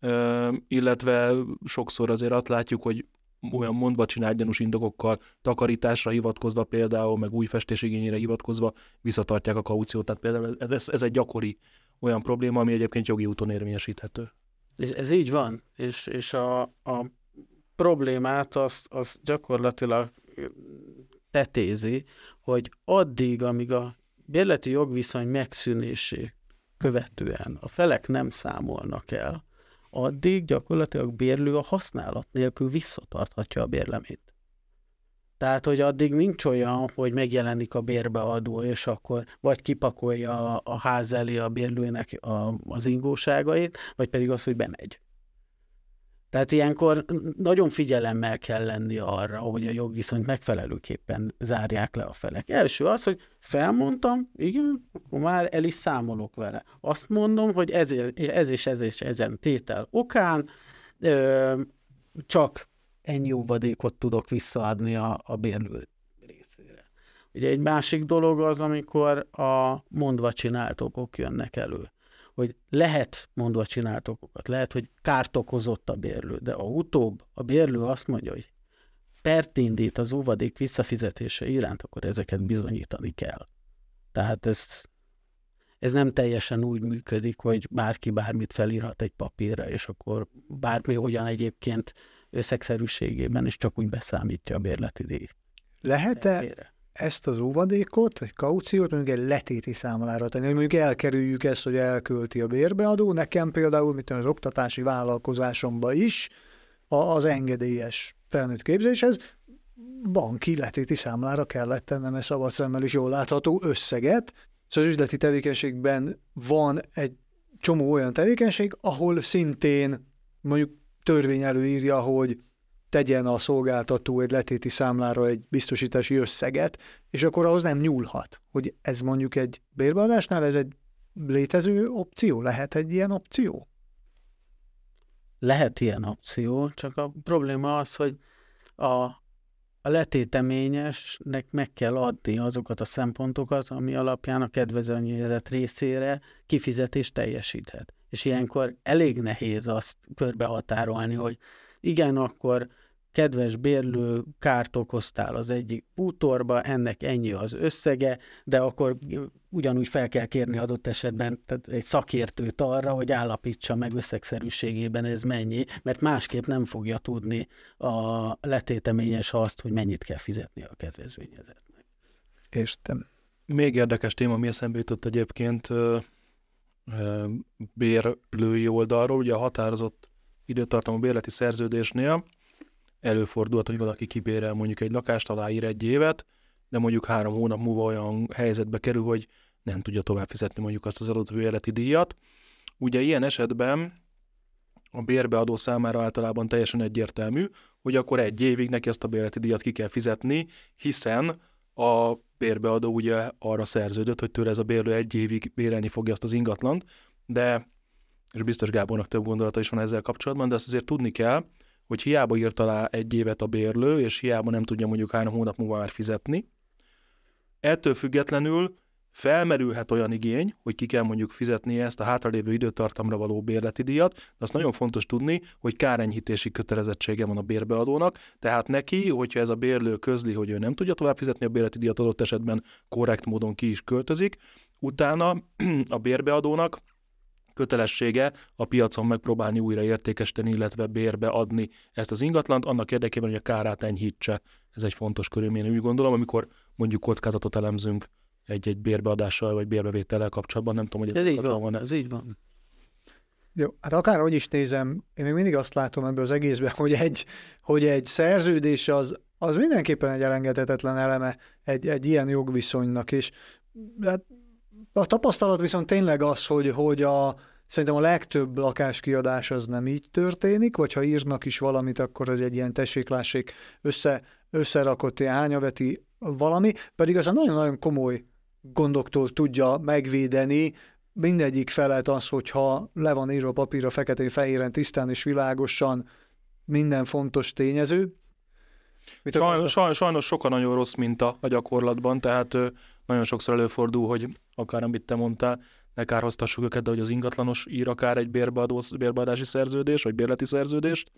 Ö, illetve sokszor azért azt látjuk, hogy olyan mondva csinált gyanús indokokkal, takarításra hivatkozva például, meg új festésigényére hivatkozva visszatartják a kauciót. Tehát például ez, ez, ez egy gyakori olyan probléma, ami egyébként jogi úton érvényesíthető. És ez így van, és, és a, a problémát az, az gyakorlatilag tetézi, hogy addig, amíg a bérleti jogviszony megszűnésé követően a felek nem számolnak el, addig gyakorlatilag bérlő a használat nélkül visszatarthatja a bérlemét. Tehát, hogy addig nincs olyan, hogy megjelenik a bérbeadó, és akkor vagy kipakolja a, a ház elé a bérlőnek a, az ingóságait, vagy pedig az, hogy bemegy. Tehát ilyenkor nagyon figyelemmel kell lenni arra, hogy a jogviszonyt megfelelőképpen zárják le a felek. Első az, hogy felmondtam, igen, akkor már el is számolok vele. Azt mondom, hogy ez, ez és ez és ezen tétel okán ö, csak ennyi óvadékot tudok visszaadni a, a bérlő részére. Ugye egy másik dolog az, amikor a mondva csinált okok jönnek elő. Hogy lehet mondva csinált okokat, lehet, hogy kárt okozott a bérlő, de a utóbb a bérlő azt mondja, hogy pert indít az óvadék visszafizetése iránt, akkor ezeket bizonyítani kell. Tehát ez, ez nem teljesen úgy működik, hogy bárki bármit felírhat egy papírra, és akkor bármi hogyan egyébként összegszerűségében is csak úgy beszámítja a bérleti díj. Lehet-e ezt az óvadékot, egy kauciót mondjuk egy letéti számlára tenni, hogy mondjuk elkerüljük ezt, hogy elkölti a bérbeadó. Nekem például, mint az oktatási vállalkozásomban is, az engedélyes felnőtt képzéshez banki letéti számlára kellett tennem egy szabad szemmel is jól látható összeget. Szóval az üzleti tevékenységben van egy csomó olyan tevékenység, ahol szintén mondjuk törvény előírja, hogy tegyen a szolgáltató egy letéti számlára egy biztosítási összeget, és akkor ahhoz nem nyúlhat. Hogy ez mondjuk egy bérbeadásnál, ez egy létező opció? Lehet egy ilyen opció? Lehet ilyen opció, csak a probléma az, hogy a a letéteményesnek meg kell adni azokat a szempontokat, ami alapján a kedvezményezett részére kifizetés teljesíthet. És ilyenkor elég nehéz azt körbehatárolni, hogy igen, akkor kedves bérlő, kárt okoztál az egyik bútorba, ennek ennyi az összege, de akkor ugyanúgy fel kell kérni adott esetben tehát egy szakértőt arra, hogy állapítsa meg összegszerűségében ez mennyi, mert másképp nem fogja tudni a letéteményes azt, hogy mennyit kell fizetni a kedvezményezetnek. Értem. Még érdekes téma, mi eszembe jutott egyébként bérlői oldalról, ugye a határozott időtartamú bérleti szerződésnél előfordulhat, hogy valaki kibérel mondjuk egy lakást, aláír egy évet, de mondjuk három hónap múlva olyan helyzetbe kerül, hogy nem tudja tovább fizetni mondjuk azt az adott bérleti díjat. Ugye ilyen esetben a bérbeadó számára általában teljesen egyértelmű, hogy akkor egy évig neki azt a bérleti díjat ki kell fizetni, hiszen a bérbeadó ugye arra szerződött, hogy tőle ez a bérlő egy évig bérelni fogja azt az ingatlant, de, és biztos Gábornak több gondolata is van ezzel kapcsolatban, de azt azért tudni kell, hogy hiába írt alá egy évet a bérlő, és hiába nem tudja mondjuk három hónap múlva már fizetni. Ettől függetlenül felmerülhet olyan igény, hogy ki kell mondjuk fizetni ezt a hátralévő időtartamra való bérleti díjat, de azt nagyon fontos tudni, hogy kárenyhítési kötelezettsége van a bérbeadónak, tehát neki, hogyha ez a bérlő közli, hogy ő nem tudja tovább fizetni a bérleti díjat adott esetben korrekt módon ki is költözik, utána a bérbeadónak kötelessége a piacon megpróbálni újra értékesíteni, illetve bérbe adni ezt az ingatlant, annak érdekében, hogy a kárát enyhítse. Ez egy fontos körülmény, úgy gondolom, amikor mondjuk kockázatot elemzünk egy-egy bérbeadással vagy bérbevétellel kapcsolatban, nem tudom, hogy ez, ez így van, van ez így van. Jó, hát akárhogy is nézem, én még mindig azt látom ebből az egészben, hogy egy, hogy egy szerződés az, az mindenképpen egy elengedhetetlen eleme egy, egy ilyen jogviszonynak, és hát a tapasztalat viszont tényleg az, hogy, hogy a, szerintem a legtöbb lakáskiadás az nem így történik, vagy ha írnak is valamit, akkor az egy ilyen tesséklássék össze, összerakott hányaveti valami, pedig az a nagyon-nagyon komoly gondoktól tudja megvédeni mindegyik felet az, hogyha le van írva papírra feketén-fehéren, tisztán és világosan minden fontos tényező. Sajnos, sajnos sokan nagyon rossz minta a gyakorlatban, tehát nagyon sokszor előfordul, hogy akár amit te mondtál, ne kárhoztassuk őket, de hogy az ingatlanos ír akár egy bérbeadó, bérbeadási szerződés, vagy bérleti szerződést,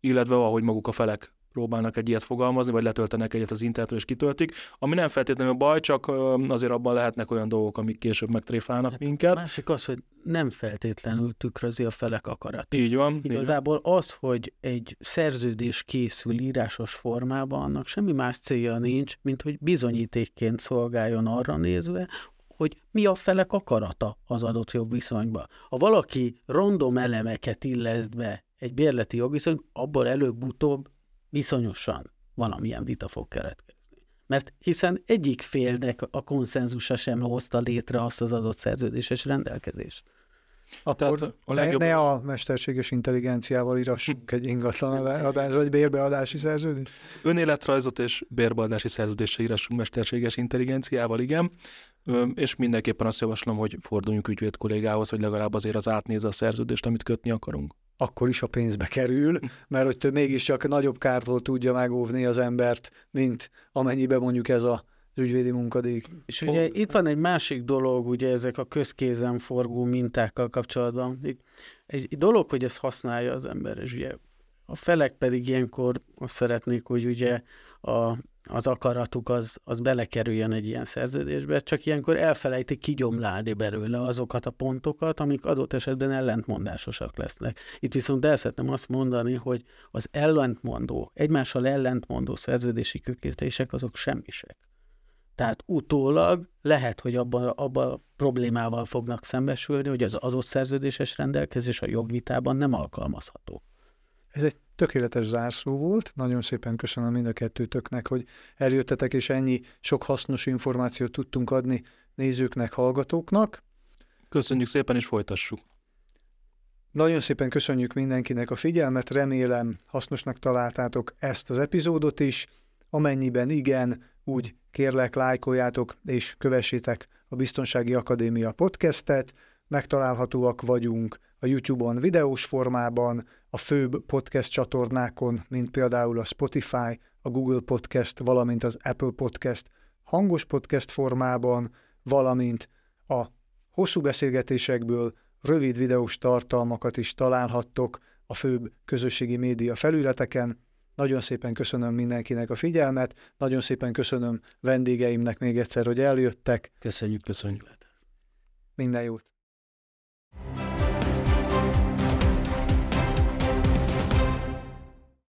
illetve ahogy maguk a felek próbálnak egy ilyet fogalmazni, vagy letöltenek egyet az internetről és kitöltik, ami nem feltétlenül baj, csak azért abban lehetnek olyan dolgok, amik később megtréfálnak hát minket. Másik az, hogy nem feltétlenül tükrözi a felek akarat. Így van. Igazából így. az, hogy egy szerződés készül írásos formában, annak semmi más célja nincs, mint hogy bizonyítékként szolgáljon arra nézve, hogy mi a felek akarata az adott jogviszonyba. Ha valaki random elemeket illeszt be egy bérleti jogviszony, abból előbb-utóbb viszonyosan valamilyen vita fog keletkezni. Mert hiszen egyik félnek a konszenzusa sem hozta létre azt az adott szerződéses rendelkezést. Akkor a legjobb... ne, ne a mesterséges intelligenciával írassunk egy ingatlan adás, vagy bérbeadási szerződést? Önéletrajzot és bérbeadási szerződésre írassunk mesterséges intelligenciával, igen. És mindenképpen azt javaslom, hogy forduljunk ügyvéd kollégához, hogy legalább azért az átnézze a szerződést, amit kötni akarunk. Akkor is a pénzbe kerül, mert hogy több mégiscsak nagyobb kártól tudja megóvni az embert, mint amennyibe mondjuk ez a az ügyvédi munkadíj. És ugye itt van egy másik dolog, ugye ezek a közkézen forgó mintákkal kapcsolatban. Egy dolog, hogy ezt használja az ember, és ugye a felek pedig ilyenkor azt szeretnék, hogy ugye a, az akaratuk az, az belekerüljön egy ilyen szerződésbe, csak ilyenkor elfelejtik kigyomlálni belőle azokat a pontokat, amik adott esetben ellentmondásosak lesznek. Itt viszont el szeretném azt mondani, hogy az ellentmondó, egymással ellentmondó szerződési kötések azok semmisek. Tehát utólag lehet, hogy abban abba problémával fognak szembesülni, hogy az adott szerződéses rendelkezés a jogvitában nem alkalmazható. Ez egy tökéletes zárszó volt. Nagyon szépen köszönöm mind a kettőtöknek, hogy eljöttetek, és ennyi sok hasznos információt tudtunk adni nézőknek, hallgatóknak. Köszönjük szépen, és folytassuk. Nagyon szépen köszönjük mindenkinek a figyelmet, remélem hasznosnak találtátok ezt az epizódot is. Amennyiben igen, úgy kérlek, lájkoljátok és kövessétek a Biztonsági Akadémia podcastet. Megtalálhatóak vagyunk a YouTube-on videós formában, a főbb podcast csatornákon, mint például a Spotify, a Google Podcast, valamint az Apple Podcast hangos podcast formában, valamint a hosszú beszélgetésekből rövid videós tartalmakat is találhattok a főbb közösségi média felületeken. Nagyon szépen köszönöm mindenkinek a figyelmet, nagyon szépen köszönöm vendégeimnek még egyszer, hogy eljöttek. Köszönjük, köszönjük. Minden jót!